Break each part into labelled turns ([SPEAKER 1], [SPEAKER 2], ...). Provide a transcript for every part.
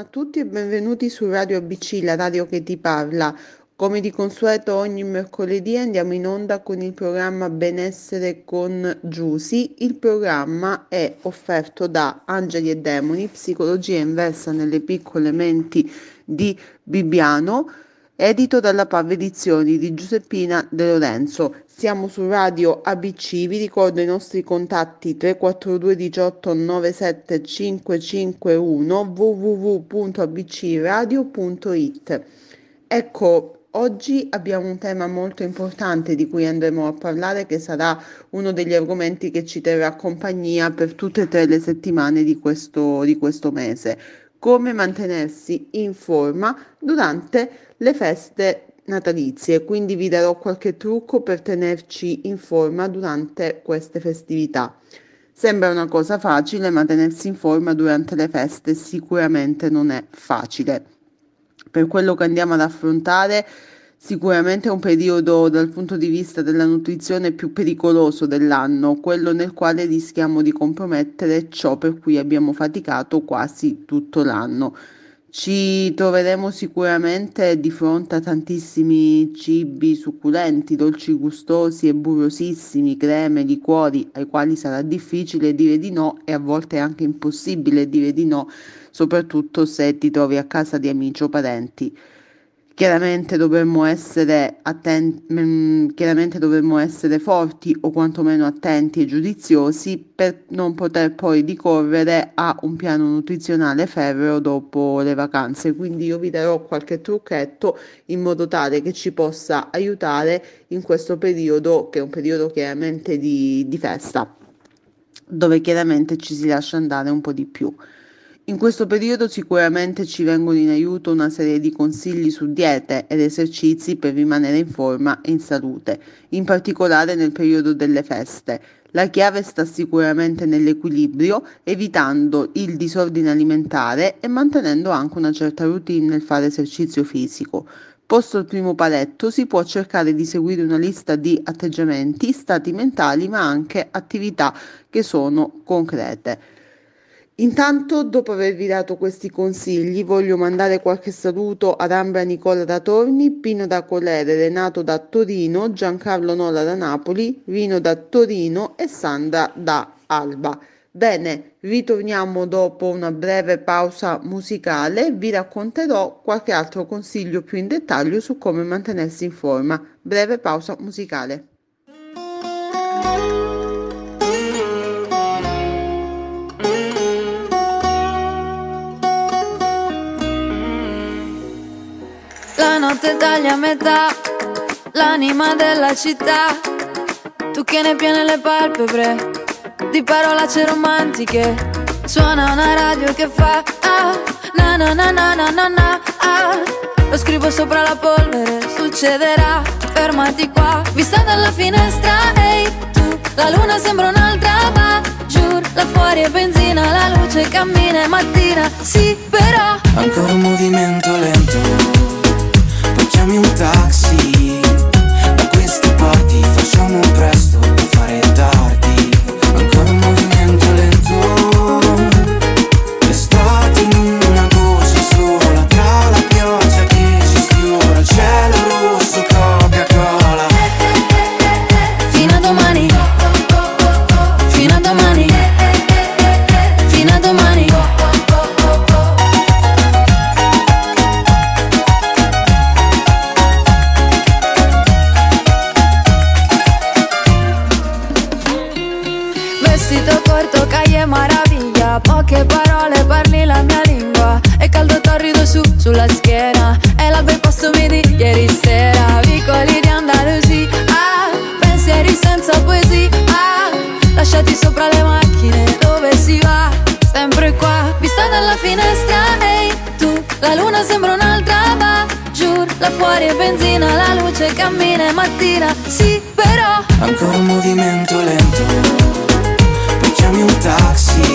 [SPEAKER 1] A tutti e benvenuti su Radio ABC, la radio che ti parla. Come di consueto ogni mercoledì andiamo in onda con il programma Benessere con Giusy. Il programma è offerto da Angeli e Demoni, psicologia inversa nelle piccole menti di Bibbiano, edito dalla Pav Edizioni di Giuseppina De Lorenzo. Siamo su Radio ABC, vi ricordo i nostri contatti 342 18 97 551 www.abcradio.it. Ecco, Oggi abbiamo un tema molto importante di cui andremo a parlare che sarà uno degli argomenti che ci terrà compagnia per tutte e tre le settimane di questo, di questo mese. Come mantenersi in forma durante le feste natalizie, quindi vi darò qualche trucco per tenerci in forma durante queste festività. Sembra una cosa facile, ma tenersi in forma durante le feste sicuramente non è facile. Per quello che andiamo ad affrontare, sicuramente è un periodo dal punto di vista della nutrizione più pericoloso dell'anno, quello nel quale rischiamo di compromettere ciò per cui abbiamo faticato quasi tutto l'anno. Ci troveremo sicuramente di fronte a tantissimi cibi succulenti, dolci gustosi e burrosissimi, creme, liquori, ai quali sarà difficile dire di no e a volte anche impossibile dire di no, soprattutto se ti trovi a casa di amici o parenti. Chiaramente dovremmo essere attenti, mm, chiaramente dovremmo essere forti o quantomeno attenti e giudiziosi per non poter poi ricorrere a un piano nutrizionale ferreo dopo le vacanze. Quindi io vi darò qualche trucchetto in modo tale che ci possa aiutare in questo periodo, che è un periodo chiaramente di, di festa, dove chiaramente ci si lascia andare un po' di più. In questo periodo sicuramente ci vengono in aiuto una serie di consigli su diete ed esercizi per rimanere in forma e in salute, in particolare nel periodo delle feste. La chiave sta sicuramente nell'equilibrio, evitando il disordine alimentare e mantenendo anche una certa routine nel fare esercizio fisico. Posto il primo paletto, si può cercare di seguire una lista di atteggiamenti, stati mentali, ma anche attività che sono concrete. Intanto, dopo avervi dato questi consigli, voglio mandare qualche saluto ad Ambra Nicola da Torni, Pino da Colere, Renato da Torino, Giancarlo Nola da Napoli, Rino da Torino e Sandra da Alba. Bene, ritorniamo dopo una breve pausa musicale vi racconterò qualche altro consiglio più in dettaglio su come mantenersi in forma. Breve pausa musicale.
[SPEAKER 2] Notte taglia a metà l'anima della città. Tu che ne piene le palpebre di parolacce romantiche. Suona una radio che fa ah, na na na na na na na ah. Lo scrivo sopra la polvere, succederà, fermati qua. Vista dalla finestra, ehi hey, tu, la luna sembra un'altra, ma giù, là fuori è benzina, la luce cammina, è mattina, sì, però.
[SPEAKER 3] Ancora un movimento lento chiami un taxi movimento lento. Poi chiami un taxi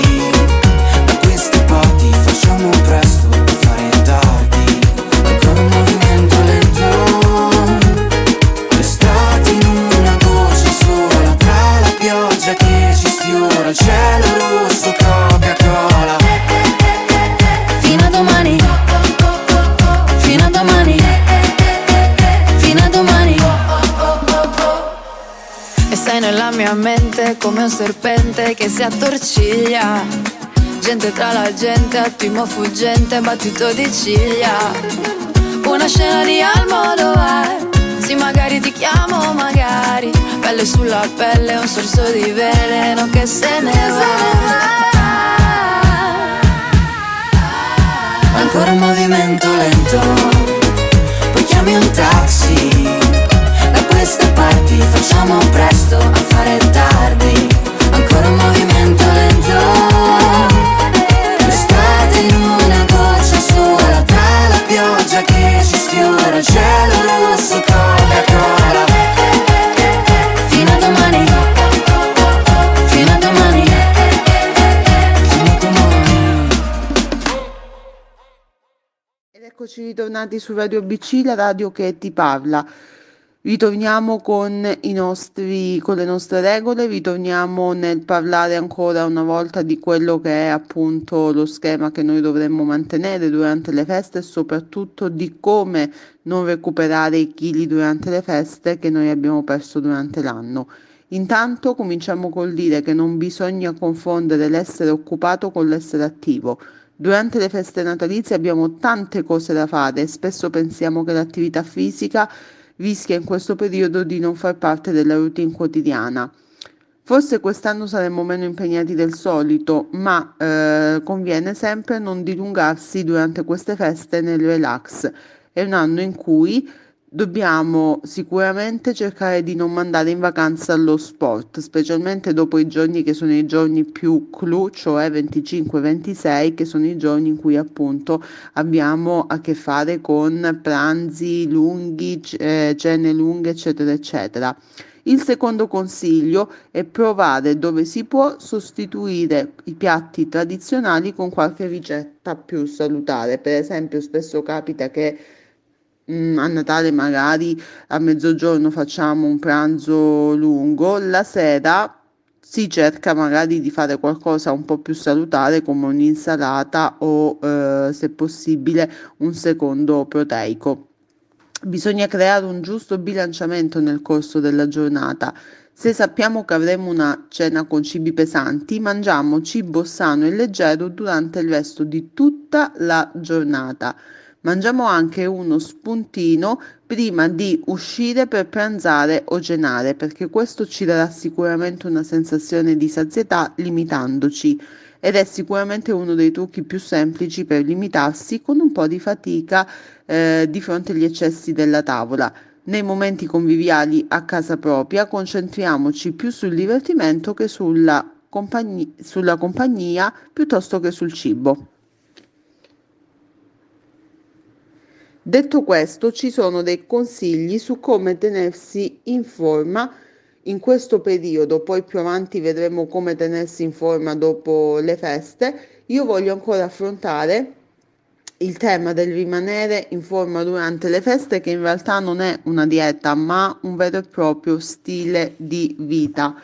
[SPEAKER 3] un
[SPEAKER 2] serpente che si attorciglia. Gente tra la gente, attimo fuggente, battito di ciglia. Una scena di Almodovar, sì magari ti chiamo, magari. Pelle sulla pelle, un sorso di veleno che se ne va.
[SPEAKER 3] Ancora un movimento lento, poi chiami un taxi queste parti Facciamo presto a fare tardi. Ancora un movimento lento. L'estate in una goccia sola Tra la pioggia che ci sfiora Il cielo rosso con la cola. Fino a domani. Fino a domani. Fino a domani.
[SPEAKER 1] Ed eccoci ritornati su Radio BC, la radio che ti parla. Ritorniamo con nostri, con le nostre regole, ritorniamo nel parlare ancora una volta di quello che è appunto lo schema che noi dovremmo mantenere durante le feste e soprattutto di come non recuperare i chili durante le feste che noi abbiamo perso durante l'anno. Intanto cominciamo col dire che non bisogna confondere l'essere occupato con l'essere attivo. Durante le feste natalizie abbiamo tante cose da fare e spesso pensiamo che l'attività fisica rischia in questo periodo di non far parte della routine quotidiana. Forse quest'anno saremo meno impegnati del solito, ma eh, conviene sempre non dilungarsi durante queste feste nel relax. È un anno in cui Dobbiamo sicuramente cercare di non mandare in vacanza allo sport, specialmente dopo i giorni che sono i giorni più clou, cioè 25-26, che sono i giorni in cui appunto abbiamo a che fare con pranzi lunghi, eh, cene lunghe, eccetera, eccetera. Il secondo consiglio è provare dove si può sostituire i piatti tradizionali con qualche ricetta più salutare. Per esempio, spesso capita che a Natale magari a mezzogiorno facciamo un pranzo lungo, la sera si cerca magari di fare qualcosa un po' più salutare come un'insalata o eh, se possibile un secondo proteico. Bisogna creare un giusto bilanciamento nel corso della giornata. Se sappiamo che avremo una cena con cibi pesanti, mangiamo cibo sano e leggero durante il resto di tutta la giornata. Mangiamo anche uno spuntino prima di uscire per pranzare o cenare, perché questo ci darà sicuramente una sensazione di sazietà limitandoci ed è sicuramente uno dei trucchi più semplici per limitarsi con un po' di fatica eh, di fronte agli eccessi della tavola. Nei momenti conviviali a casa propria concentriamoci più sul divertimento che sulla, compagni- sulla compagnia piuttosto che sul cibo. Detto questo, ci sono dei consigli su come tenersi in forma in questo periodo, poi più avanti vedremo come tenersi in forma dopo le feste. Io voglio ancora affrontare il tema del rimanere in forma durante le feste, che in realtà non è una dieta, ma un vero e proprio stile di vita.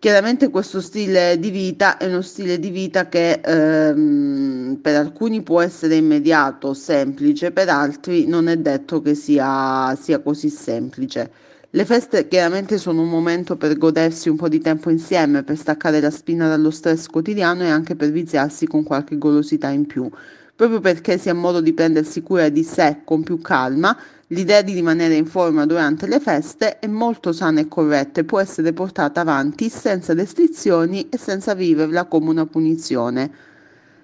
[SPEAKER 1] Chiaramente questo stile di vita è uno stile di vita che ehm, per alcuni può essere immediato, semplice, per altri non è detto che sia, sia così semplice. Le feste chiaramente sono un momento per godersi un po' di tempo insieme, per staccare la spina dallo stress quotidiano e anche per viziarsi con qualche golosità in più. Proprio perché si ha modo di prendersi cura di sé con più calma, L'idea di rimanere in forma durante le feste è molto sana e corretta e può essere portata avanti senza restrizioni e senza viverla come una punizione.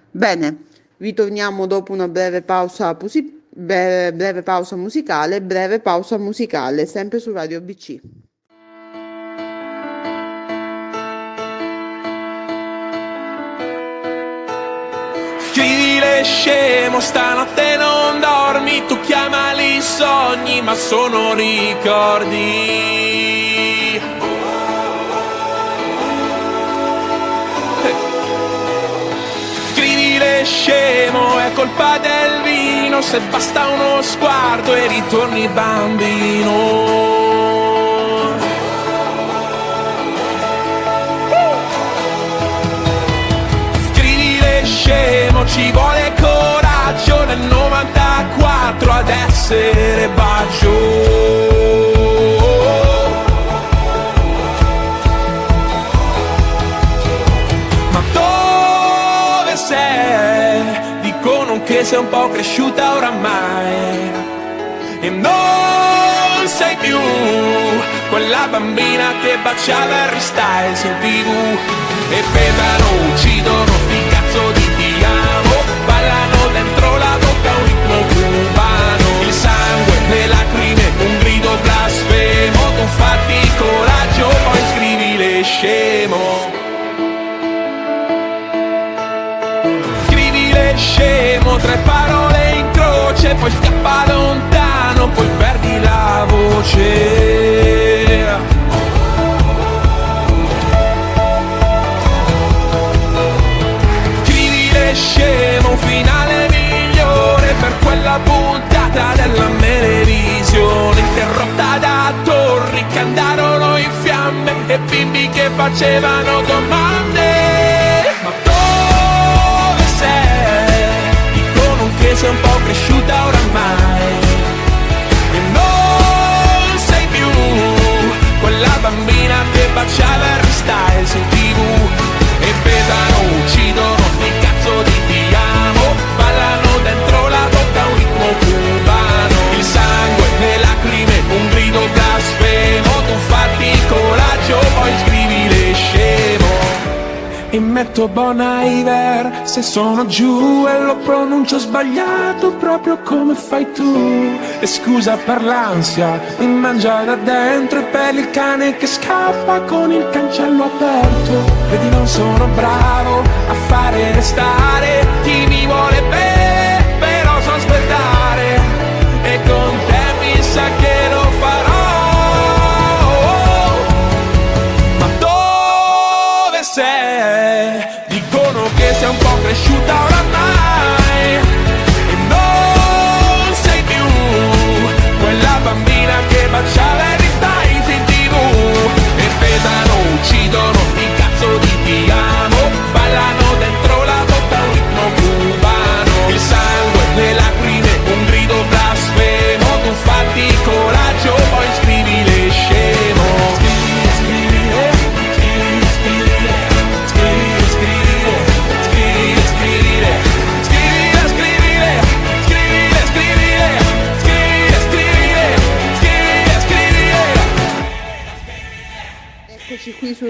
[SPEAKER 1] Bene, ritorniamo dopo una breve pausa, pusi- breve, breve pausa musicale, breve pausa musicale, sempre su Radio BC.
[SPEAKER 4] Scrivile scemo, stanotte non dormi, tu chiamali sogni, ma sono ricordi. Scrivile scemo, è colpa del vino, se basta uno sguardo e ritorni bambino. scemo ci vuole Baggio nel 94 ad essere Baggio che sei un po' cresciuta oramai. E non sei più quella bambina che baciava Harry Styles in tv e bevano, uccidono, ficano dentro la bocca un ritmo cubano. Il sangue, le lacrime, un grido blasfemo. Tu fatti coraggio poi scrivi le scemo. Scemo, tre parole in croce, poi scappa lontano, poi perdi la voce. Scrivi le scemo, migliore puntata della televisione, interrotta da torri che andarono in fiamme e bimbi che facevano domande. sei? Un po' cresciuta oramai. E non sei più quella bambina che baciava Harry Styles in tv E pesano, uccidono, e metto Bon Iver se sono giù e lo pronuncio sbagliato proprio come fai tu. E scusa per l'ansia mi mangia da dentro e per il cane che scappa con il cancello aperto. Vedi non sono bravo a fare restare chi mi vuole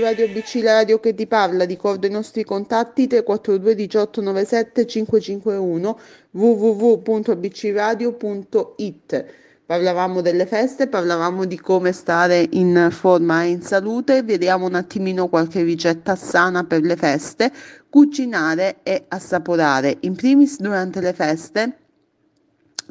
[SPEAKER 1] Radio BC, la radio che ti parla, ricordo i nostri contatti 342 18 97 551 www.bcradio.it Parlavamo delle feste, parlavamo di come stare in forma e in salute, vediamo un attimino qualche ricetta sana per le feste, cucinare e assaporare. In primis durante le feste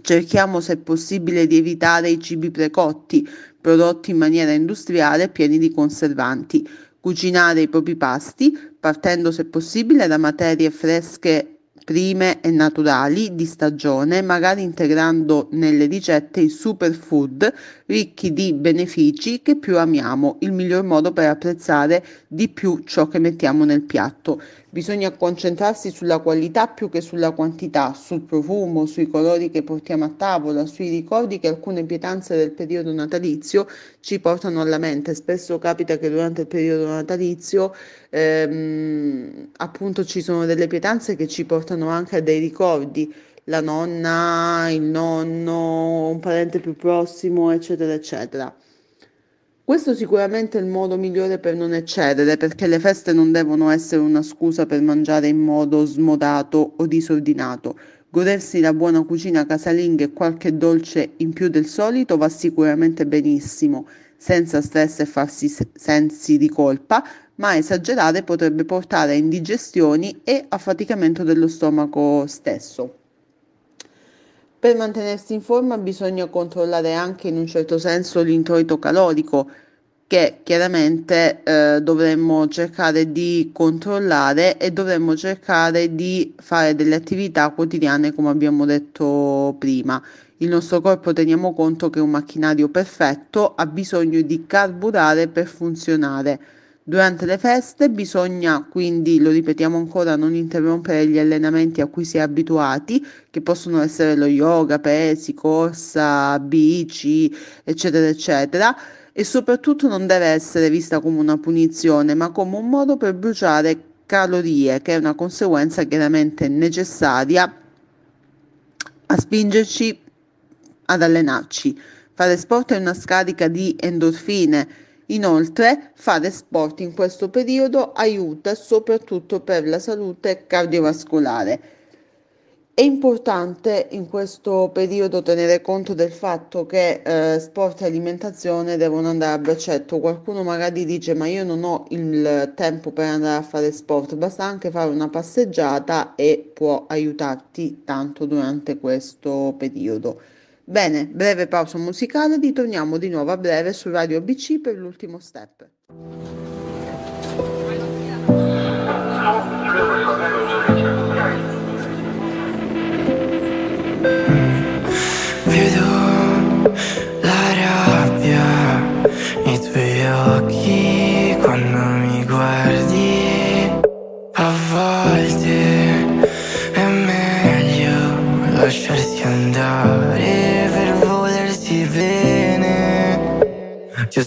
[SPEAKER 1] cerchiamo se possibile di evitare i cibi precotti, prodotti in maniera industriale pieni di conservanti. Cucinare i propri pasti partendo se possibile da materie fresche prime e naturali di stagione, magari integrando nelle ricette i superfood ricchi di benefici che più amiamo, il miglior modo per apprezzare di più ciò che mettiamo nel piatto. Bisogna concentrarsi sulla qualità più che sulla quantità, sul profumo, sui colori che portiamo a tavola, sui ricordi che alcune pietanze del periodo natalizio ci portano alla mente. Spesso capita che durante il periodo natalizio ehm, appunto ci sono delle pietanze che ci portano anche a dei ricordi la nonna, il nonno, un parente più prossimo, eccetera, eccetera. Questo sicuramente è il modo migliore per non eccedere, perché le feste non devono essere una scusa per mangiare in modo smodato o disordinato. Godersi la buona cucina casalinga e qualche dolce in più del solito va sicuramente benissimo, senza stress e farsi sensi di colpa, ma esagerare potrebbe portare a indigestioni e affaticamento dello stomaco stesso. Per mantenersi in forma bisogna controllare anche in un certo senso l'introito calorico che chiaramente eh, dovremmo cercare di controllare e dovremmo cercare di fare delle attività quotidiane come abbiamo detto prima. Il nostro corpo teniamo conto che un macchinario perfetto, ha bisogno di carburare per funzionare. Durante le feste bisogna quindi, lo ripetiamo ancora, non interrompere gli allenamenti a cui si è abituati, che possono essere lo yoga, pesi, corsa, bici, eccetera, eccetera, e soprattutto non deve essere vista come una punizione, ma come un modo per bruciare calorie, che è una conseguenza chiaramente necessaria a spingerci ad allenarci. Fare sport è una scarica di endorfine. Inoltre, fare sport in questo periodo aiuta soprattutto per la salute cardiovascolare. È importante in questo periodo tenere conto del fatto che eh, sport e alimentazione devono andare a braccetto. Qualcuno magari dice ma io non ho il tempo per andare a fare sport, basta anche fare una passeggiata e può aiutarti tanto durante questo periodo. Bene, breve pausa musicale, ritorniamo di nuovo a breve su Radio BC per l'ultimo step.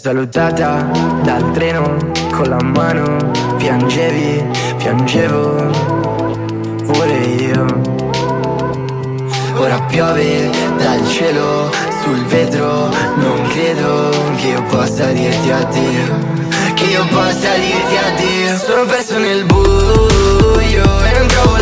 [SPEAKER 3] Salutata dal treno con la mano, piangevi, piangevo pure io. Ora piove dal cielo sul vetro Non credo che io possa dirti addio Che io possa dirti addio Sono perso nel buio e non trovo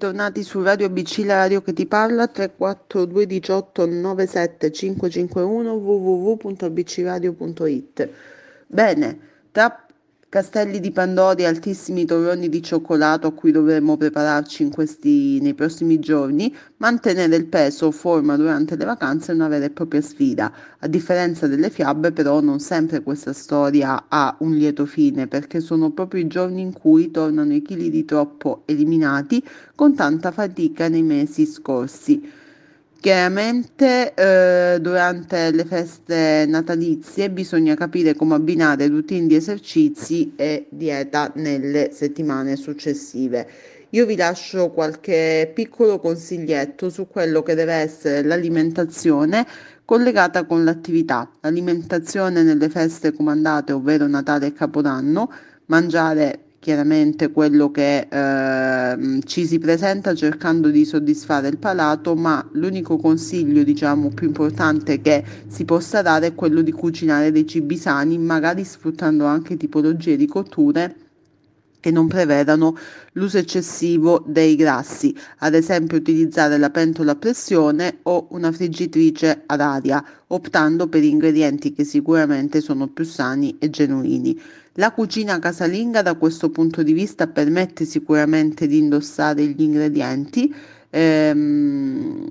[SPEAKER 1] ritornati su Radio BC, la radio che ti parla, 342 18 97 551 www.bcradio.it. Bene, tra castelli di Pandori e altissimi torroni di cioccolato a cui dovremmo prepararci questi, nei prossimi giorni, mantenere il peso o forma durante le vacanze è una vera e propria sfida. A differenza delle fiabe, però, non sempre questa storia ha un lieto fine, perché sono proprio i giorni in cui tornano i chili di troppo eliminati con tanta fatica nei mesi scorsi. Chiaramente eh, durante le feste natalizie bisogna capire come abbinare routine di esercizi e dieta nelle settimane successive. Io vi lascio qualche piccolo consiglietto su quello che deve essere l'alimentazione collegata con l'attività. L'alimentazione nelle feste comandate, ovvero Natale e Capodanno, mangiare chiaramente quello che ehm, ci si presenta cercando di soddisfare il palato, ma l'unico consiglio, diciamo, più importante che si possa dare è quello di cucinare dei cibi sani, magari sfruttando anche tipologie di cotture che non prevedano l'uso eccessivo dei grassi, ad esempio utilizzare la pentola a pressione o una friggitrice ad aria, optando per ingredienti che sicuramente sono più sani e genuini. La cucina casalinga da questo punto di vista permette sicuramente di indossare gli ingredienti. Ehm,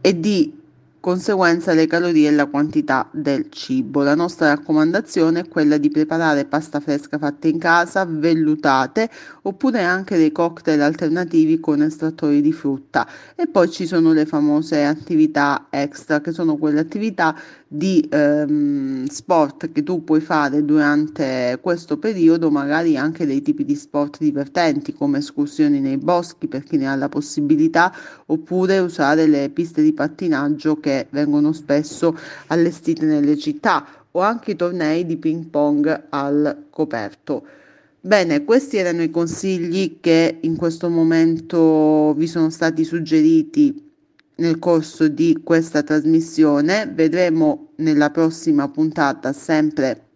[SPEAKER 1] e di conseguenza le calorie e la quantità del cibo. La nostra raccomandazione è quella di preparare pasta fresca fatta in casa, vellutate oppure anche dei cocktail alternativi con estrattori di frutta e poi ci sono le famose attività extra che sono quelle attività di ehm, sport che tu puoi fare durante questo periodo, magari anche dei tipi di sport divertenti come escursioni nei boschi per chi ne ha la possibilità, oppure usare le piste di pattinaggio che vengono spesso allestite nelle città o anche i tornei di ping pong al coperto. Bene, questi erano i consigli che in questo momento vi sono stati suggeriti nel corso di questa trasmissione. Vedremo nella prossima puntata sempre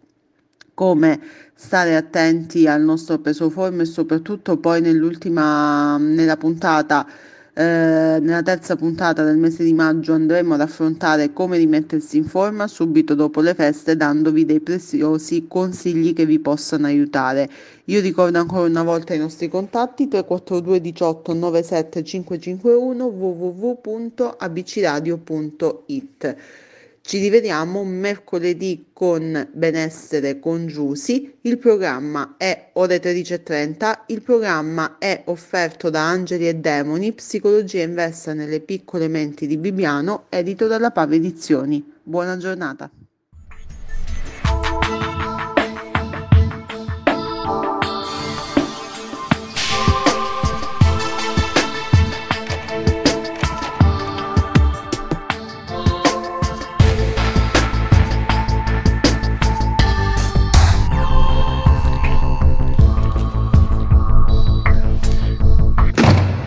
[SPEAKER 1] come stare attenti al nostro peso forma e soprattutto poi nell'ultima nella puntata eh, nella terza puntata del mese di maggio andremo ad affrontare come rimettersi in forma subito dopo le feste dandovi dei preziosi consigli che vi possano aiutare. Io ricordo ancora una volta i nostri contatti 342 18 97 551 www.abcradio.it. Ci rivediamo mercoledì con Benessere con Giusi. Il programma è ore 13.30. Il programma è offerto da Angeli e Demoni, Psicologia inversa nelle piccole menti di Bibiano, edito dalla Pave Edizioni. Buona giornata.